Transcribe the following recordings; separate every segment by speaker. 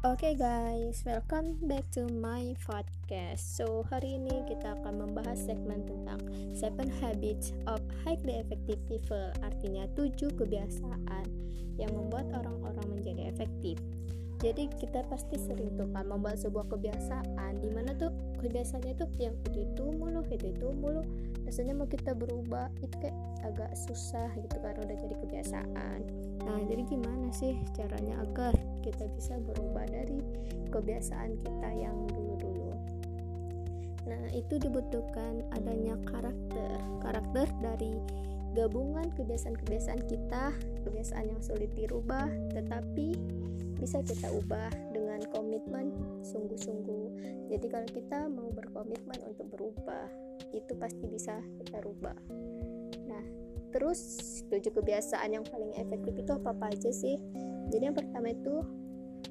Speaker 1: Oke okay guys, welcome back to my podcast. So hari ini kita akan membahas segmen tentang Seven Habits of Highly Effective People, artinya tujuh kebiasaan yang membuat orang-orang menjadi efektif. Jadi kita pasti sering tuh kan membuat sebuah kebiasaan, di mana tuh kebiasaannya tuh yang itu itu mulu, itu itu mulu. Rasanya mau kita berubah itu kayak agak susah gitu karena udah jadi kebiasaan. Nah jadi gimana sih caranya agar kita bisa berubah dari kebiasaan kita yang dulu-dulu. Nah, itu dibutuhkan adanya karakter. Karakter dari gabungan kebiasaan-kebiasaan kita, kebiasaan yang sulit dirubah, tetapi bisa kita ubah dengan komitmen sungguh-sungguh. Jadi kalau kita mau berkomitmen untuk berubah, itu pasti bisa kita rubah. Nah, terus tujuh kebiasaan yang paling efektif itu apa-apa aja sih? Jadi yang pertama itu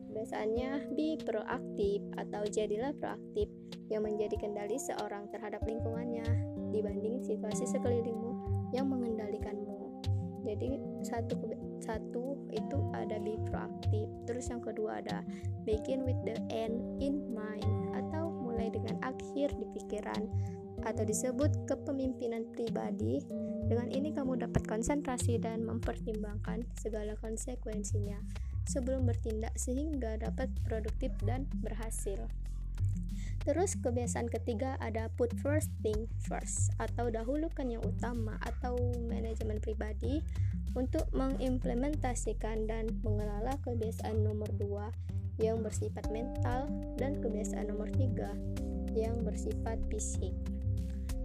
Speaker 1: kebiasaannya be proaktif atau jadilah proaktif yang menjadi kendali seorang terhadap lingkungannya dibanding situasi sekelilingmu yang mengendalikanmu. Jadi satu satu itu ada be proaktif. Terus yang kedua ada begin with the end in mind atau mulai dengan akhir di pikiran atau disebut kepemimpinan pribadi. Dengan ini kamu dapat konsentrasi dan mempertimbangkan segala konsekuensinya sebelum bertindak sehingga dapat produktif dan berhasil. Terus kebiasaan ketiga ada put first thing first atau dahulukan yang utama atau manajemen pribadi untuk mengimplementasikan dan mengelola kebiasaan nomor dua yang bersifat mental dan kebiasaan nomor tiga yang bersifat fisik.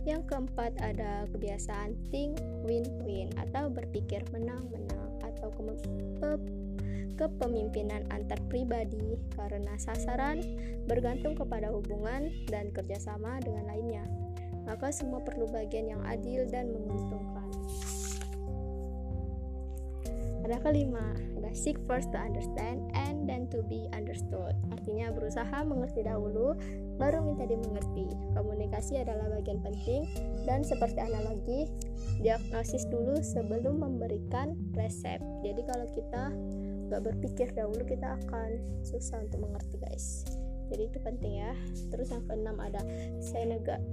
Speaker 1: Yang keempat ada kebiasaan think win-win atau berpikir menang-menang atau kepemimpinan antar pribadi karena sasaran bergantung kepada hubungan dan kerjasama dengan lainnya. Maka semua perlu bagian yang adil dan menguntungkan. Ada kelima, ada seek first to understand and then to be understood. Artinya berusaha mengerti dahulu, baru minta dimengerti. Komunikasi adalah bagian penting dan seperti analogi, diagnosis dulu sebelum memberikan resep. Jadi kalau kita nggak berpikir dahulu, kita akan susah untuk mengerti guys. Jadi itu penting ya. Terus yang keenam ada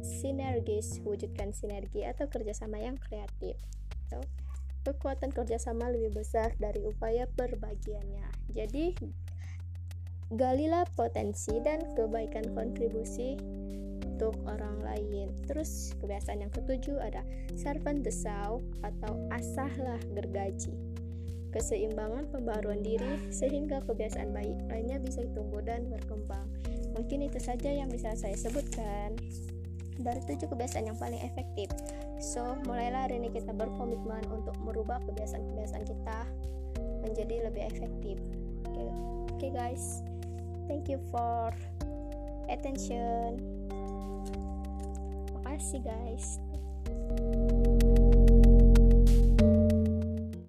Speaker 1: sinergis, wujudkan sinergi atau kerjasama yang kreatif. So, kekuatan kerjasama lebih besar dari upaya perbagiannya. Jadi, galilah potensi dan kebaikan kontribusi untuk orang lain. Terus, kebiasaan yang ketujuh ada servant the sow atau asahlah gergaji. Keseimbangan pembaruan diri sehingga kebiasaan baik lainnya bisa tumbuh dan berkembang. Mungkin itu saja yang bisa saya sebutkan dari tujuh kebiasaan yang paling efektif. So, mulailah hari ini kita berkomitmen untuk merubah kebiasaan-kebiasaan kita menjadi lebih efektif. Oke, okay. okay, guys. Thank you for attention. Makasih guys.